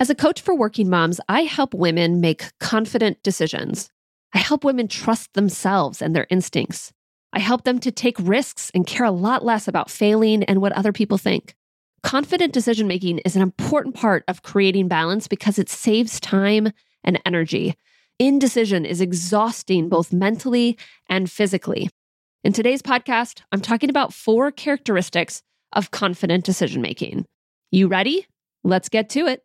As a coach for working moms, I help women make confident decisions. I help women trust themselves and their instincts. I help them to take risks and care a lot less about failing and what other people think. Confident decision making is an important part of creating balance because it saves time and energy. Indecision is exhausting both mentally and physically. In today's podcast, I'm talking about four characteristics of confident decision making. You ready? Let's get to it.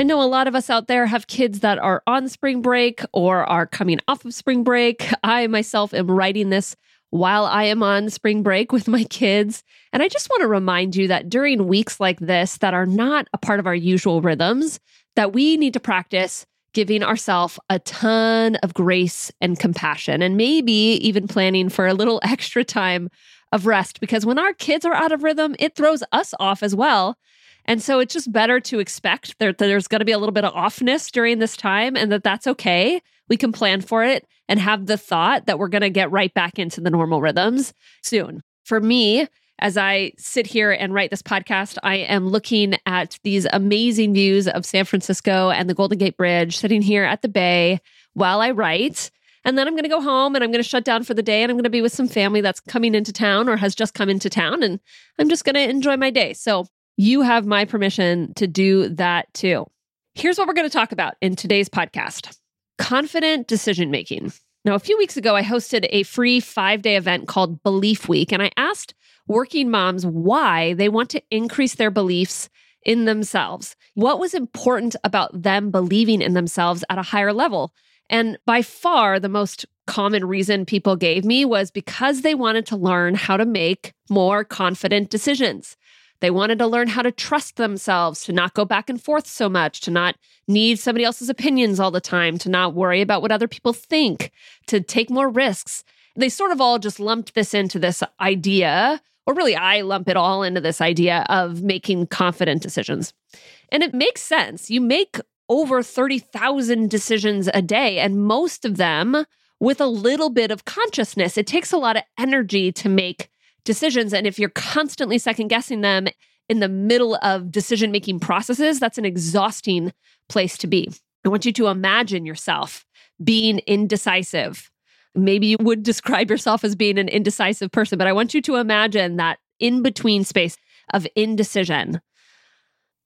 I know a lot of us out there have kids that are on spring break or are coming off of spring break. I myself am writing this while I am on spring break with my kids. And I just want to remind you that during weeks like this that are not a part of our usual rhythms, that we need to practice giving ourselves a ton of grace and compassion and maybe even planning for a little extra time of rest because when our kids are out of rhythm, it throws us off as well. And so it's just better to expect that there's going to be a little bit of offness during this time and that that's okay. We can plan for it and have the thought that we're going to get right back into the normal rhythms soon. For me, as I sit here and write this podcast, I am looking at these amazing views of San Francisco and the Golden Gate Bridge, sitting here at the bay while I write. And then I'm going to go home and I'm going to shut down for the day and I'm going to be with some family that's coming into town or has just come into town. And I'm just going to enjoy my day. So you have my permission to do that too. Here's what we're going to talk about in today's podcast confident decision making. Now, a few weeks ago, I hosted a free five day event called Belief Week, and I asked working moms why they want to increase their beliefs in themselves. What was important about them believing in themselves at a higher level? And by far, the most common reason people gave me was because they wanted to learn how to make more confident decisions. They wanted to learn how to trust themselves, to not go back and forth so much, to not need somebody else's opinions all the time, to not worry about what other people think, to take more risks. They sort of all just lumped this into this idea, or really, I lump it all into this idea of making confident decisions. And it makes sense. You make over 30,000 decisions a day, and most of them with a little bit of consciousness. It takes a lot of energy to make decisions. And if you're constantly second guessing them in the middle of decision making processes, that's an exhausting place to be. I want you to imagine yourself being indecisive. Maybe you would describe yourself as being an indecisive person, but I want you to imagine that in between space of indecision.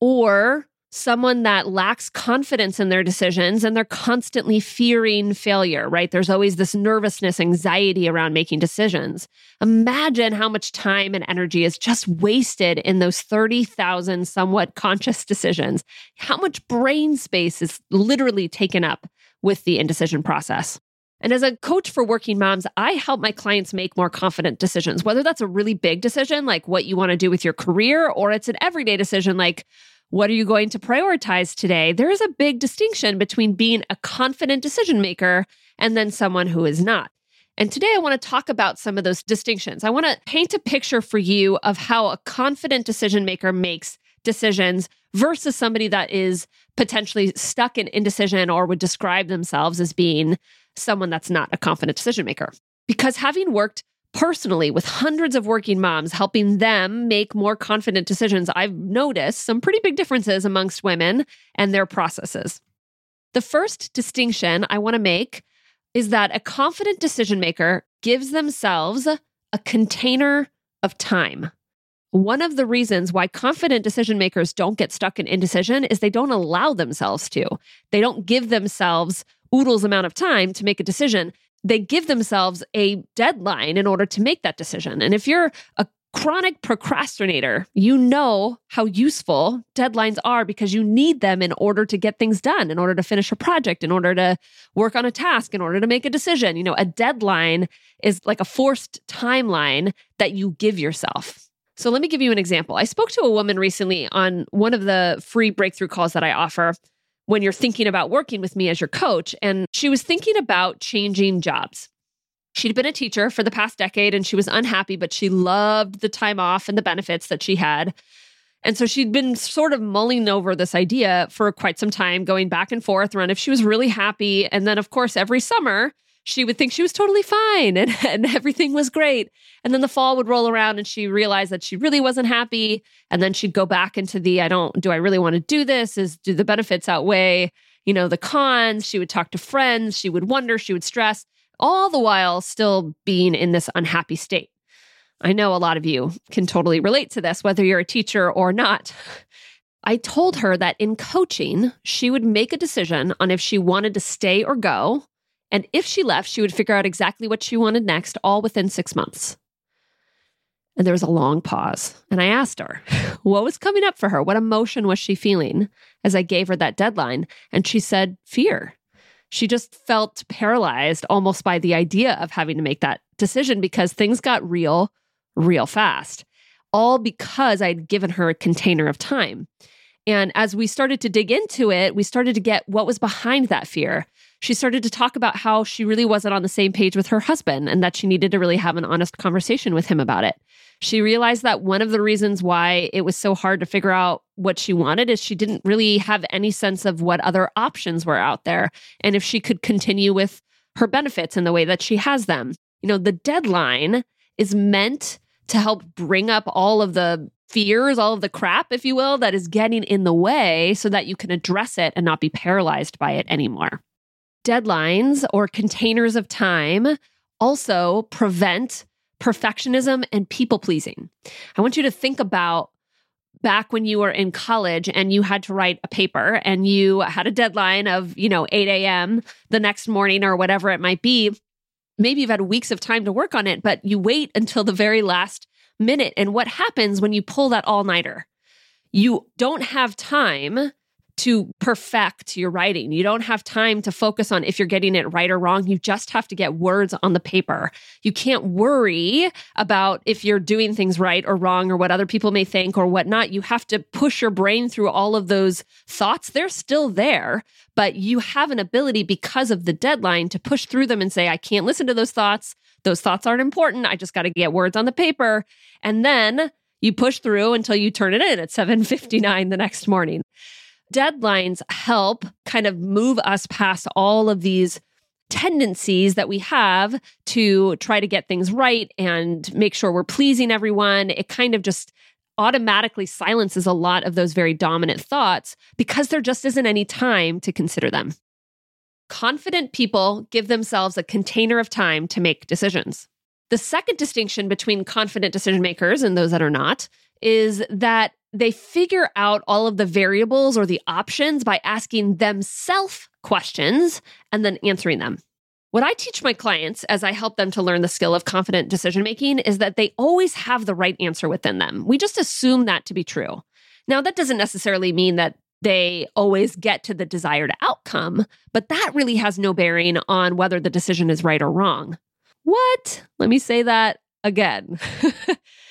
Or someone that lacks confidence in their decisions and they're constantly fearing failure, right? There's always this nervousness, anxiety around making decisions. Imagine how much time and energy is just wasted in those 30,000 somewhat conscious decisions. How much brain space is literally taken up with the indecision process. And as a coach for working moms, I help my clients make more confident decisions, whether that's a really big decision, like what you want to do with your career, or it's an everyday decision, like what are you going to prioritize today? There is a big distinction between being a confident decision maker and then someone who is not. And today I want to talk about some of those distinctions. I want to paint a picture for you of how a confident decision maker makes decisions versus somebody that is potentially stuck in indecision or would describe themselves as being someone that's not a confident decision maker. Because having worked personally with hundreds of working moms, helping them make more confident decisions, I've noticed some pretty big differences amongst women and their processes. The first distinction I want to make is that a confident decision maker gives themselves a container of time. One of the reasons why confident decision makers don't get stuck in indecision is they don't allow themselves to. They don't give themselves oodles amount of time to make a decision they give themselves a deadline in order to make that decision. And if you're a chronic procrastinator, you know how useful deadlines are because you need them in order to get things done, in order to finish a project, in order to work on a task, in order to make a decision. You know, a deadline is like a forced timeline that you give yourself. So let me give you an example. I spoke to a woman recently on one of the free breakthrough calls that I offer when you're thinking about working with me as your coach. And she was thinking about changing jobs. She'd been a teacher for the past decade and she was unhappy, but she loved the time off and the benefits that she had. And so she'd been sort of mulling over this idea for quite some time, going back and forth around if she was really happy. And then, of course, every summer, she would think she was totally fine and, and everything was great. And then the fall would roll around and she realized that she really wasn't happy. And then she'd go back into the I don't, do I really want to do this? Is do the benefits outweigh, you know, the cons? She would talk to friends. She would wonder, she would stress, all the while still being in this unhappy state. I know a lot of you can totally relate to this, whether you're a teacher or not. I told her that in coaching, she would make a decision on if she wanted to stay or go and if she left, she would figure out exactly what she wanted next, all within six months. And there was a long pause. And I asked her, what was coming up for her? What emotion was she feeling as I gave her that deadline? And she said, fear. She just felt paralyzed almost by the idea of having to make that decision because things got real, real fast, all because I'd given her a container of time. And as we started to dig into it, we started to get what was behind that fear she started to talk about how she really wasn't on the same page with her husband and that she needed to really have an honest conversation with him about it. She realized that one of the reasons why it was so hard to figure out what she wanted is she didn't really have any sense of what other options were out there and if she could continue with her benefits in the way that she has them. You know, the deadline is meant to help bring up all of the fears, all of the crap, if you will, that is getting in the way so that you can address it and not be paralyzed by it anymore deadlines or containers of time also prevent perfectionism and people pleasing. I want you to think about back when you were in college and you had to write a paper and you had a deadline of, you know, 8 a.m. the next morning or whatever it might be. Maybe you've had weeks of time to work on it, but you wait until the very last minute. And what happens when you pull that all nighter? You don't have time to perfect your writing. You don't have time to focus on if you're getting it right or wrong. You just have to get words on the paper. You can't worry about if you're doing things right or wrong or what other people may think or whatnot. You have to push your brain through all of those thoughts. They're still there, but you have an ability because of the deadline to push through them and say, I can't listen to those thoughts. Those thoughts aren't important. I just got to get words on the paper. And then you push through until you turn it in at 7:59 the next morning deadlines help kind of move us past all of these tendencies that we have to try to get things right and make sure we're pleasing everyone. It kind of just automatically silences a lot of those very dominant thoughts because there just isn't any time to consider them. Confident people give themselves a container of time to make decisions. The second distinction between confident decision makers and those that are not is that they figure out all of the variables or the options by asking themselves questions and then answering them. What I teach my clients as I help them to learn the skill of confident decision making is that they always have the right answer within them. We just assume that to be true. Now, that doesn't necessarily mean that they always get to the desired outcome, but that really has no bearing on whether the decision is right or wrong. What? Let me say that again.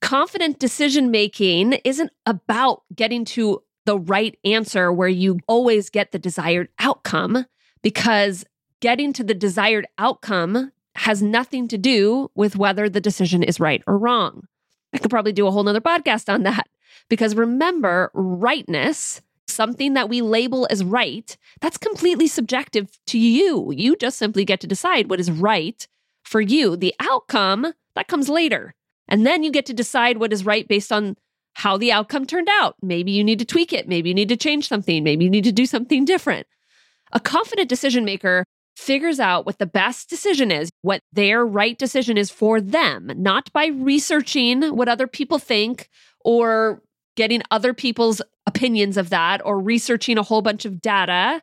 confident decision making isn't about getting to the right answer where you always get the desired outcome because getting to the desired outcome has nothing to do with whether the decision is right or wrong. I could probably do a whole nother podcast on that because remember, rightness, something that we label as right, that's completely subjective to you. You just simply get to decide what is right for you. The outcome, that comes later. And then you get to decide what is right based on how the outcome turned out. Maybe you need to tweak it. Maybe you need to change something. Maybe you need to do something different. A confident decision maker figures out what the best decision is, what their right decision is for them, not by researching what other people think or getting other people's opinions of that or researching a whole bunch of data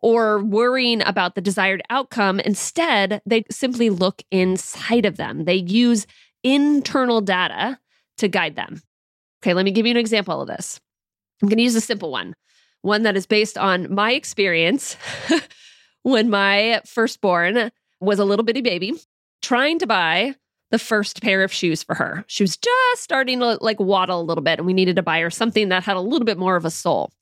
or worrying about the desired outcome. Instead, they simply look inside of them. They use internal data to guide them. Okay, let me give you an example of this. I'm going to use a simple one, one that is based on my experience when my firstborn was a little bitty baby trying to buy the first pair of shoes for her. She was just starting to like waddle a little bit, and we needed to buy her something that had a little bit more of a sole.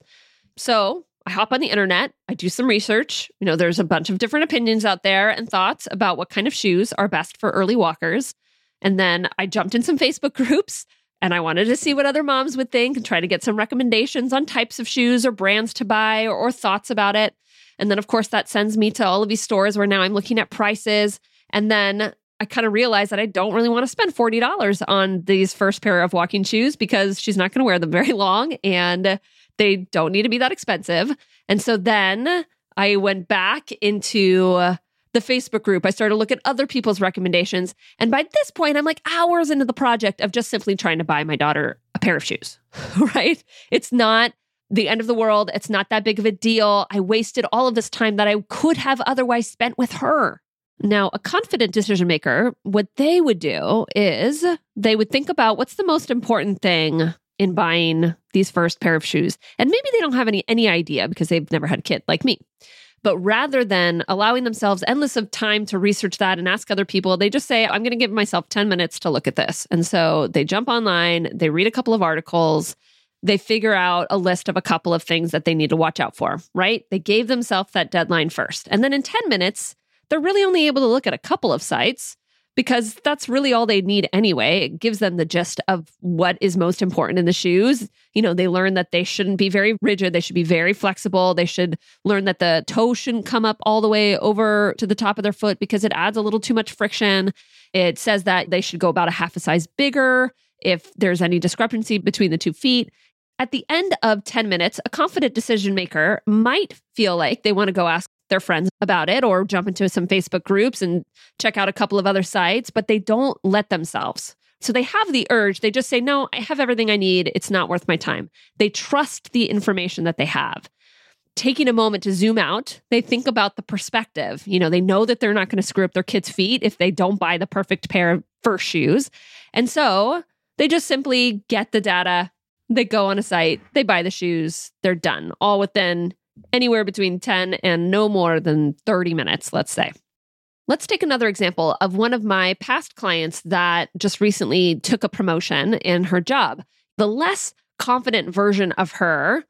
So I hop on the internet, I do some research. You know, there's a bunch of different opinions out there and thoughts about what kind of shoes are best for early walkers. And then I jumped in some Facebook groups and I wanted to see what other moms would think and try to get some recommendations on types of shoes or brands to buy or, or thoughts about it. And then, of course, that sends me to all of these stores where now I'm looking at prices. And then I kind of realized that I don't really want to spend $40 on these first pair of walking shoes because she's not going to wear them very long and they don't need to be that expensive. And so then I went back into the Facebook group. I started to look at other people's recommendations. And by this point, I'm like hours into the project of just simply trying to buy my daughter a pair of shoes, right? It's not the end of the world. It's not that big of a deal. I wasted all of this time that I could have otherwise spent with her. Now, a confident decision maker, what they would do is they would think about what's the most important thing in buying these first pair of shoes. And maybe they don't have any any idea because they've never had a kid like me. But rather than allowing themselves endless of time to research that and ask other people, they just say, I'm going to give myself 10 minutes to look at this. And so they jump online, they read a couple of articles, they figure out a list of a couple of things that they need to watch out for, right? They gave themselves that deadline first. And then in 10 minutes, they're really only able to look at a couple of sites because that's really all they need anyway. It gives them the gist of what is most important in the shoes. You know, they learn that they shouldn't be very rigid, they should be very flexible. They should learn that the toe shouldn't come up all the way over to the top of their foot because it adds a little too much friction. It says that they should go about a half a size bigger if there's any discrepancy between the two feet. At the end of 10 minutes, a confident decision maker might feel like they want to go ask their friends about it or jump into some Facebook groups and check out a couple of other sites, but they don't let themselves. So they have the urge. They just say, No, I have everything I need. It's not worth my time. They trust the information that they have. Taking a moment to zoom out, they think about the perspective. You know, they know that they're not going to screw up their kids' feet if they don't buy the perfect pair of first shoes. And so they just simply get the data, they go on a site, they buy the shoes, they're done, all within anywhere between 10 and no more than 30 minutes, let's say. Let's take another example of one of my past clients that just recently took a promotion in her job. The less confident version of her,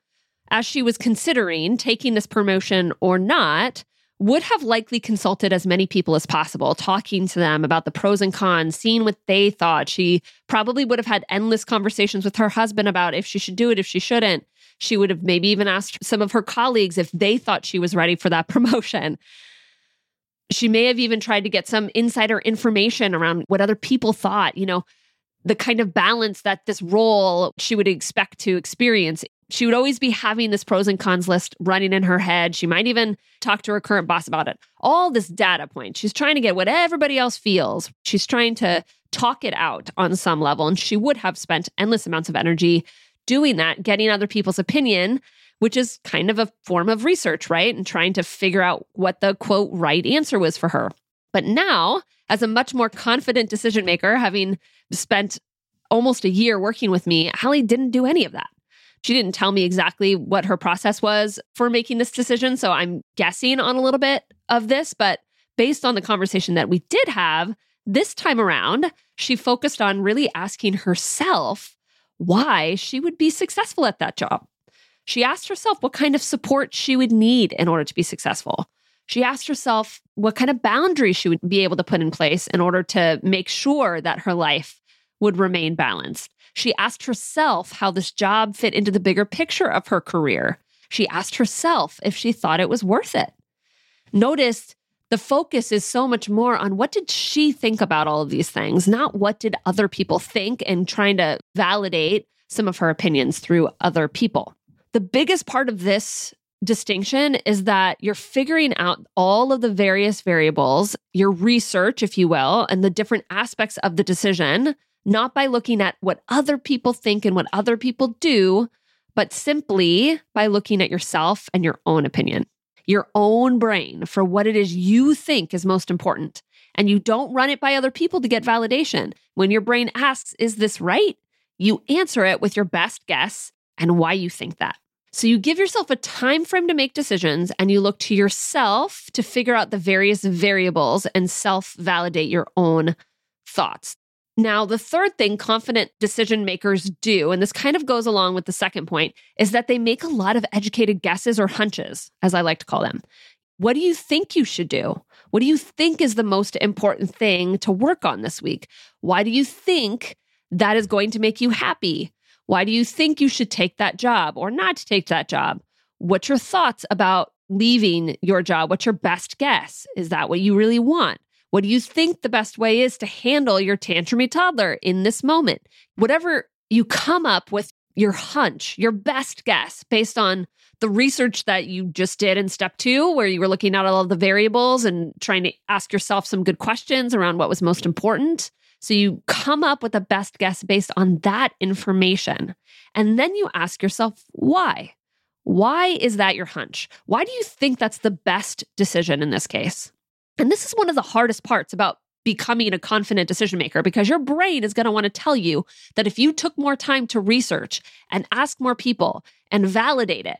as she was considering taking this promotion or not, would have likely consulted as many people as possible, talking to them about the pros and cons, seeing what they thought. She probably would have had endless conversations with her husband about if she should do it, if she shouldn't. She would have maybe even asked some of her colleagues if they thought she was ready for that promotion. She may have even tried to get some insider information around what other people thought, you know, the kind of balance that this role she would expect to experience. She would always be having this pros and cons list running in her head. She might even talk to her current boss about it. All this data point. She's trying to get what everybody else feels. She's trying to talk it out on some level. And she would have spent endless amounts of energy doing that, getting other people's opinion, which is kind of a form of research, right? And trying to figure out what the quote right answer was for her. But now, as a much more confident decision maker, having spent almost a year working with me, Hallie didn't do any of that. She didn't tell me exactly what her process was for making this decision. So I'm guessing on a little bit of this, but based on the conversation that we did have, this time around, she focused on really asking herself why she would be successful at that job. She asked herself what kind of support she would need in order to be successful. She asked herself what kind of boundaries she would be able to put in place in order to make sure that her life would remain balanced. She asked herself how this job fit into the bigger picture of her career. She asked herself if she thought it was worth it. Notice the focus is so much more on what did she think about all of these things, not what did other people think and trying to validate some of her opinions through other people. The biggest part of this distinction is that you're figuring out all of the various variables, your research, if you will, and the different aspects of the decision, not by looking at what other people think and what other people do, but simply by looking at yourself and your own opinion your own brain for what it is you think is most important. And you don't run it by other people to get validation. When your brain asks, Is this right? You answer it with your best guess and why you think that. So you give yourself a time frame to make decisions and you look to yourself to figure out the various variables and self validate your own thoughts. Now, the third thing confident decision makers do, and this kind of goes along with the second point, is that they make a lot of educated guesses or hunches, as I like to call them. What do you think you should do? What do you think is the most important thing to work on this week? Why do you think that is going to make you happy? Why do you think you should take that job or not take that job? What's your thoughts about leaving your job? What's your best guess? Is that what you really want? What do you think the best way is to handle your tantrumy toddler in this moment? Whatever you come up with, your hunch, your best guess based on the research that you just did in step two, where you were looking at all of the variables and trying to ask yourself some good questions around what was most important. So you come up with a best guess based on that information. And then you ask yourself, why? Why is that your hunch? Why do you think that's the best decision in this case? And this is one of the hardest parts about becoming a confident decision maker because your brain is going to want to tell you that if you took more time to research and ask more people and validate it,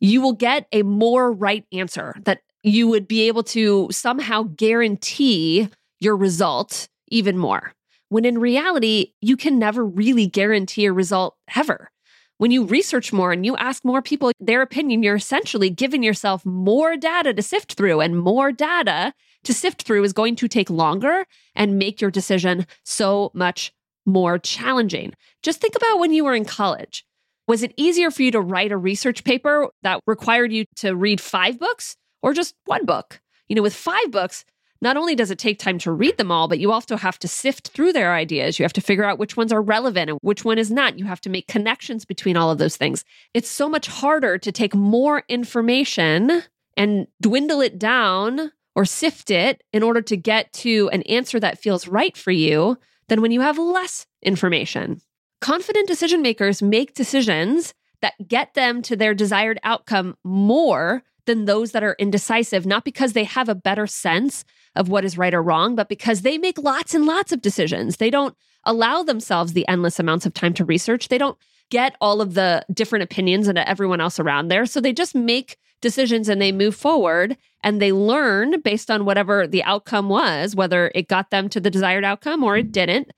you will get a more right answer that you would be able to somehow guarantee your result even more. When in reality, you can never really guarantee a result ever. When you research more and you ask more people their opinion, you're essentially giving yourself more data to sift through, and more data to sift through is going to take longer and make your decision so much more challenging. Just think about when you were in college. Was it easier for you to write a research paper that required you to read five books or just one book? You know, with five books, not only does it take time to read them all, but you also have to sift through their ideas. You have to figure out which ones are relevant and which one is not. You have to make connections between all of those things. It's so much harder to take more information and dwindle it down or sift it in order to get to an answer that feels right for you than when you have less information. Confident decision makers make decisions that get them to their desired outcome more than those that are indecisive, not because they have a better sense of what is right or wrong, but because they make lots and lots of decisions. They don't allow themselves the endless amounts of time to research. They don't get all of the different opinions and everyone else around there. So they just make decisions and they move forward and they learn based on whatever the outcome was, whether it got them to the desired outcome or it didn't.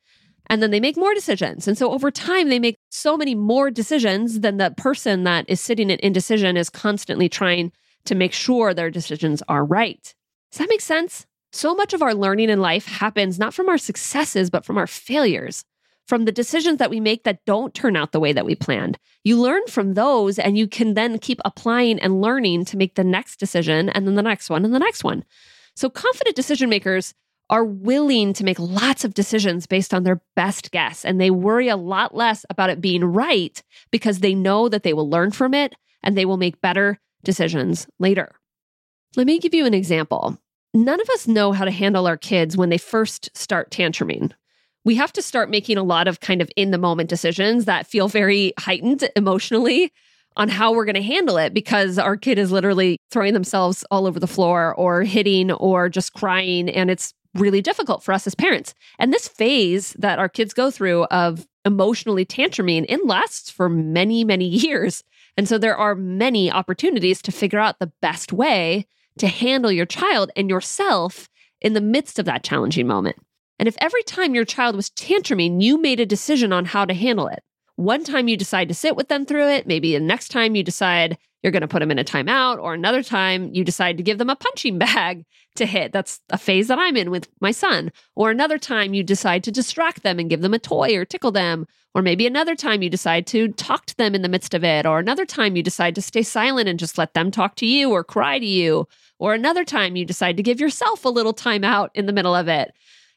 And then they make more decisions. And so over time, they make so many more decisions than the person that is sitting in indecision is constantly trying to make sure their decisions are right. Does that make sense? So much of our learning in life happens not from our successes, but from our failures, from the decisions that we make that don't turn out the way that we planned. You learn from those, and you can then keep applying and learning to make the next decision, and then the next one, and the next one. So, confident decision makers are willing to make lots of decisions based on their best guess, and they worry a lot less about it being right because they know that they will learn from it and they will make better decisions later. Let me give you an example none of us know how to handle our kids when they first start tantruming. We have to start making a lot of kind of in the moment decisions that feel very heightened emotionally on how we're going to handle it because our kid is literally throwing themselves all over the floor or hitting or just crying. And it's really difficult for us as parents. And this phase that our kids go through of emotionally tantruming, it lasts for many, many years. And so there are many opportunities to figure out the best way to handle your child and yourself in the midst of that challenging moment. And if every time your child was tantruming, you made a decision on how to handle it, one time you decide to sit with them through it, maybe the next time you decide you're going to put them in a timeout, or another time you decide to give them a punching bag to hit. That's a phase that I'm in with my son. Or another time you decide to distract them and give them a toy or tickle them. Or maybe another time you decide to talk to them in the midst of it. Or another time you decide to stay silent and just let them talk to you or cry to you. Or another time you decide to give yourself a little time out in the middle of it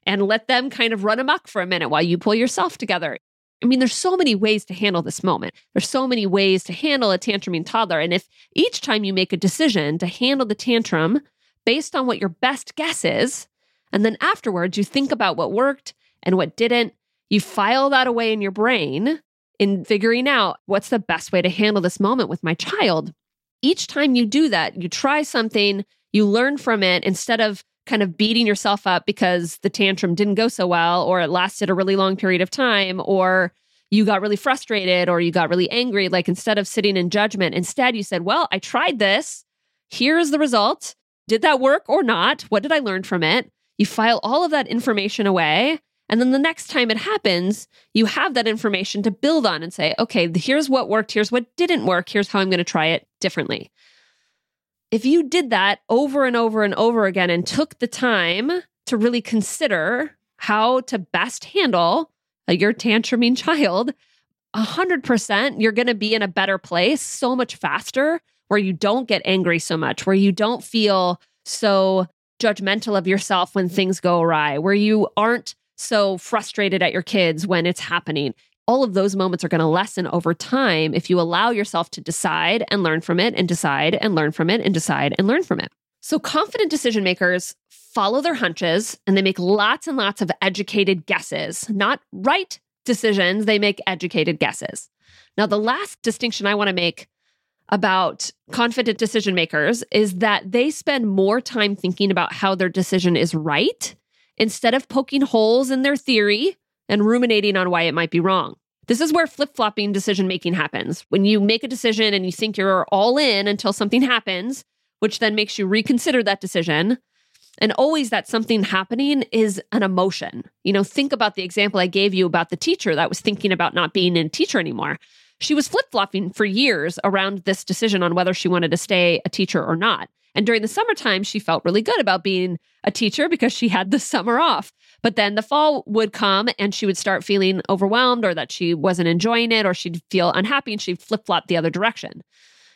and let them kind of run amok for a minute while you pull yourself together. I mean, there's so many ways to handle this moment. There's so many ways to handle a tantruming toddler. And if each time you make a decision to handle the tantrum based on what your best guess is, and then afterwards you think about what worked and what didn't, you file that away in your brain in figuring out what's the best way to handle this moment with my child. Each time you do that, you try something, you learn from it instead of kind of beating yourself up because the tantrum didn't go so well or it lasted a really long period of time or you got really frustrated or you got really angry like instead of sitting in judgment instead you said well i tried this. Here's the result. Did that work or not? What did i learn from it? You file all of that information away And then the next time it happens, you have that information to build on and say, okay, here's what worked, here's what didn't work, here's how I'm going to try it differently. If you did that over and over and over again and took the time to really consider how to best handle your tantruming child, 100% you're going to be in a better place so much faster where you don't get angry so much, where you don't feel so judgmental of yourself when things go awry, where you aren't so frustrated at your kids when it's happening. All of those moments are going to lessen over time if you allow yourself to decide and learn from it and decide and learn from it and decide and learn from it. So, confident decision makers follow their hunches and they make lots and lots of educated guesses, not right decisions, they make educated guesses. Now, the last distinction I want to make about confident decision makers is that they spend more time thinking about how their decision is right instead of poking holes in their theory and ruminating on why it might be wrong. This is where flip flopping decision making happens. When you make a decision and you think you're all in until something happens, which then makes you reconsider that decision. And always that something happening is an emotion. You know, think about the example I gave you about the teacher that was thinking about not being a teacher anymore. She was flip flopping for years around this decision on whether she wanted to stay a teacher or not. And during the summertime, she felt really good about being a teacher because she had the summer off. But then the fall would come and she would start feeling overwhelmed or that she wasn't enjoying it or she'd feel unhappy and she'd flip flop the other direction.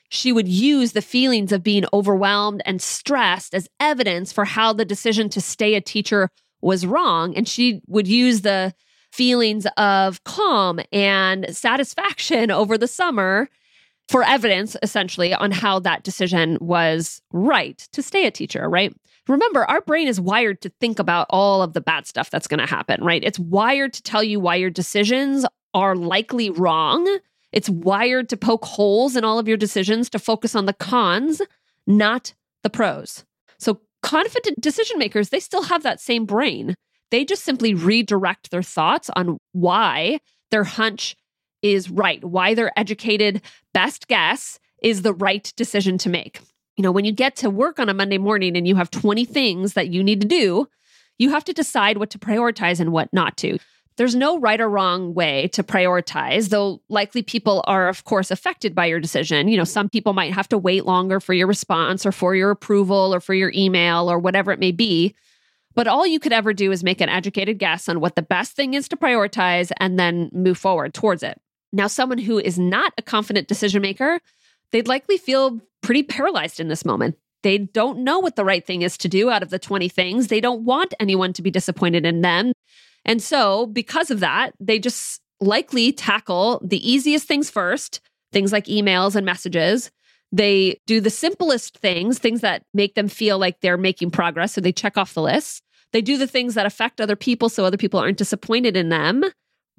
She would use the feelings of being overwhelmed and stressed as evidence for how the decision to stay a teacher was wrong. And she would use the feelings of calm and satisfaction over the summer for evidence, essentially, on how that decision was right to stay a teacher, right? Remember, our brain is wired to think about all of the bad stuff that's going to happen, right? It's wired to tell you why your decisions are likely wrong. It's wired to poke holes in all of your decisions to focus on the cons, not the pros. So, confident decision makers, they still have that same brain. They just simply redirect their thoughts on why their hunch is right, why their educated best guess is the right decision to make. You know, when you get to work on a Monday morning and you have 20 things that you need to do, you have to decide what to prioritize and what not to. There's no right or wrong way to prioritize, though likely people are, of course, affected by your decision. You know, some people might have to wait longer for your response or for your approval or for your email or whatever it may be. But all you could ever do is make an educated guess on what the best thing is to prioritize and then move forward towards it. Now, someone who is not a confident decision maker, they'd likely feel pretty paralyzed in this moment. They don't know what the right thing is to do out of the 20 things. They don't want anyone to be disappointed in them. And so, because of that, they just likely tackle the easiest things first, things like emails and messages. They do the simplest things, things that make them feel like they're making progress. So they check off the list. They do the things that affect other people so other people aren't disappointed in them.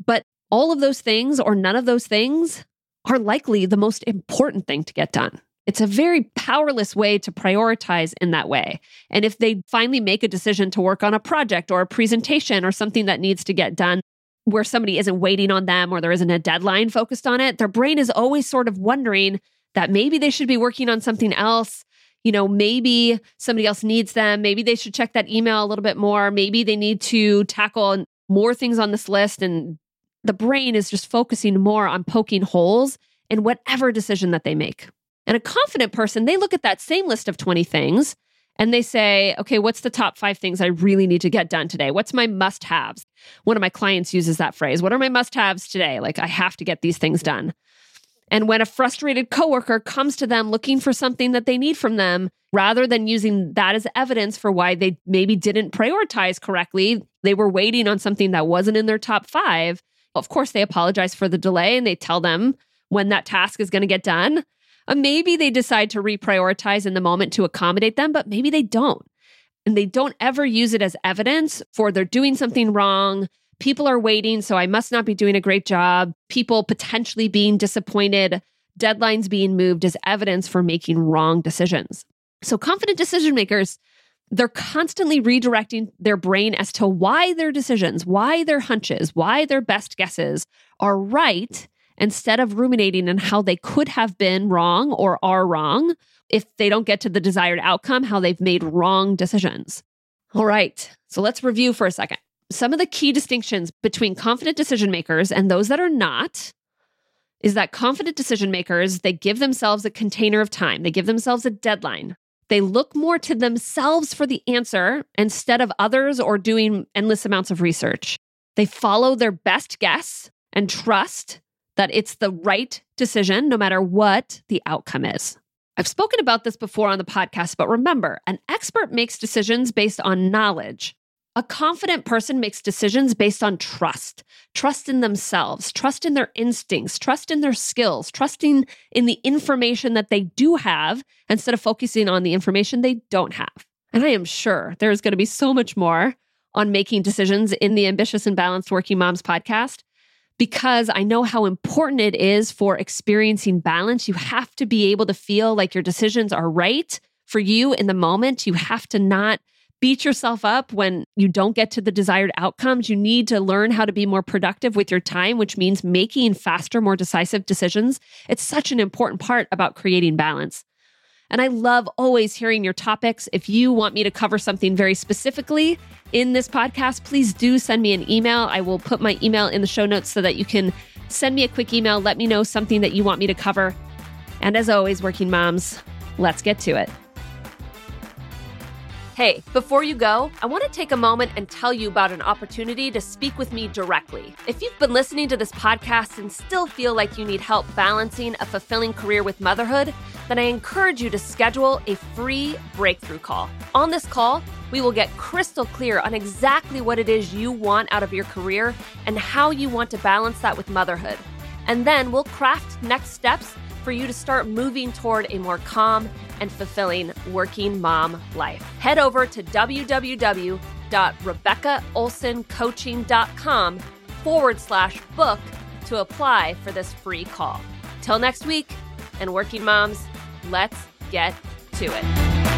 But all of those things or none of those things are likely the most important thing to get done. It's a very powerless way to prioritize in that way. And if they finally make a decision to work on a project or a presentation or something that needs to get done where somebody isn't waiting on them or there isn't a deadline focused on it, their brain is always sort of wondering that maybe they should be working on something else. You know, maybe somebody else needs them. Maybe they should check that email a little bit more. Maybe they need to tackle more things on this list. And the brain is just focusing more on poking holes in whatever decision that they make. And a confident person, they look at that same list of 20 things and they say, okay, what's the top five things I really need to get done today? What's my must haves? One of my clients uses that phrase. What are my must haves today? Like, I have to get these things done. And when a frustrated coworker comes to them looking for something that they need from them, rather than using that as evidence for why they maybe didn't prioritize correctly, they were waiting on something that wasn't in their top five. Of course, they apologize for the delay and they tell them when that task is going to get done. Uh, maybe they decide to reprioritize in the moment to accommodate them, but maybe they don't. And they don't ever use it as evidence for they're doing something wrong. People are waiting, so I must not be doing a great job. People potentially being disappointed, deadlines being moved as evidence for making wrong decisions. So, confident decision makers, they're constantly redirecting their brain as to why their decisions, why their hunches, why their best guesses are right instead of ruminating on how they could have been wrong or are wrong if they don't get to the desired outcome, how they've made wrong decisions. All right, so let's review for a second. some of the key distinctions between confident decision makers and those that are not is that confident decision makers, they give themselves a container of time, they give themselves a deadline. They look more to themselves for the answer instead of others or doing endless amounts of research. They follow their best guess and trust that it's the right decision no matter what the outcome is. I've spoken about this before on the podcast, but remember, an expert makes decisions based on knowledge. A confident person makes decisions based on trust, trust in themselves, trust in their instincts, trust in their skills, trusting in the information that they do have instead of focusing on the information they don't have. And I am sure there's going to be so much more on making decisions in the Ambitious and Balanced Working Moms podcast because I know how important it is for experiencing balance. You have to be able to feel like your decisions are right for you in the moment. You have to not beat yourself up when you don't get to the desired outcomes. You need to learn how to be more productive with your time, which means making faster, more decisive decisions. It's such an important part about creating balance. And I love always hearing your topics. If you want me to cover something very specifically in this podcast, please do send me an email. I will put my email in the show notes so that you can send me a quick email. Let me know something that you want me to cover. And as always, working moms, let's get to it. Hey, before you go, I want to take a moment and tell you about an opportunity to speak with me directly. If you've been listening to this podcast and still feel like you need help balancing a fulfilling career with motherhood, then I encourage you to schedule a free breakthrough call. On this call, we will get crystal clear on exactly what it is you want out of your career and how you want to balance that with motherhood. And then we'll craft next steps for you to start moving toward a more calm and fulfilling working mom life. Head over to www.rebeccaolsoncoaching.com forward slash book to apply for this free call. Till next week, and working moms, let's get to it.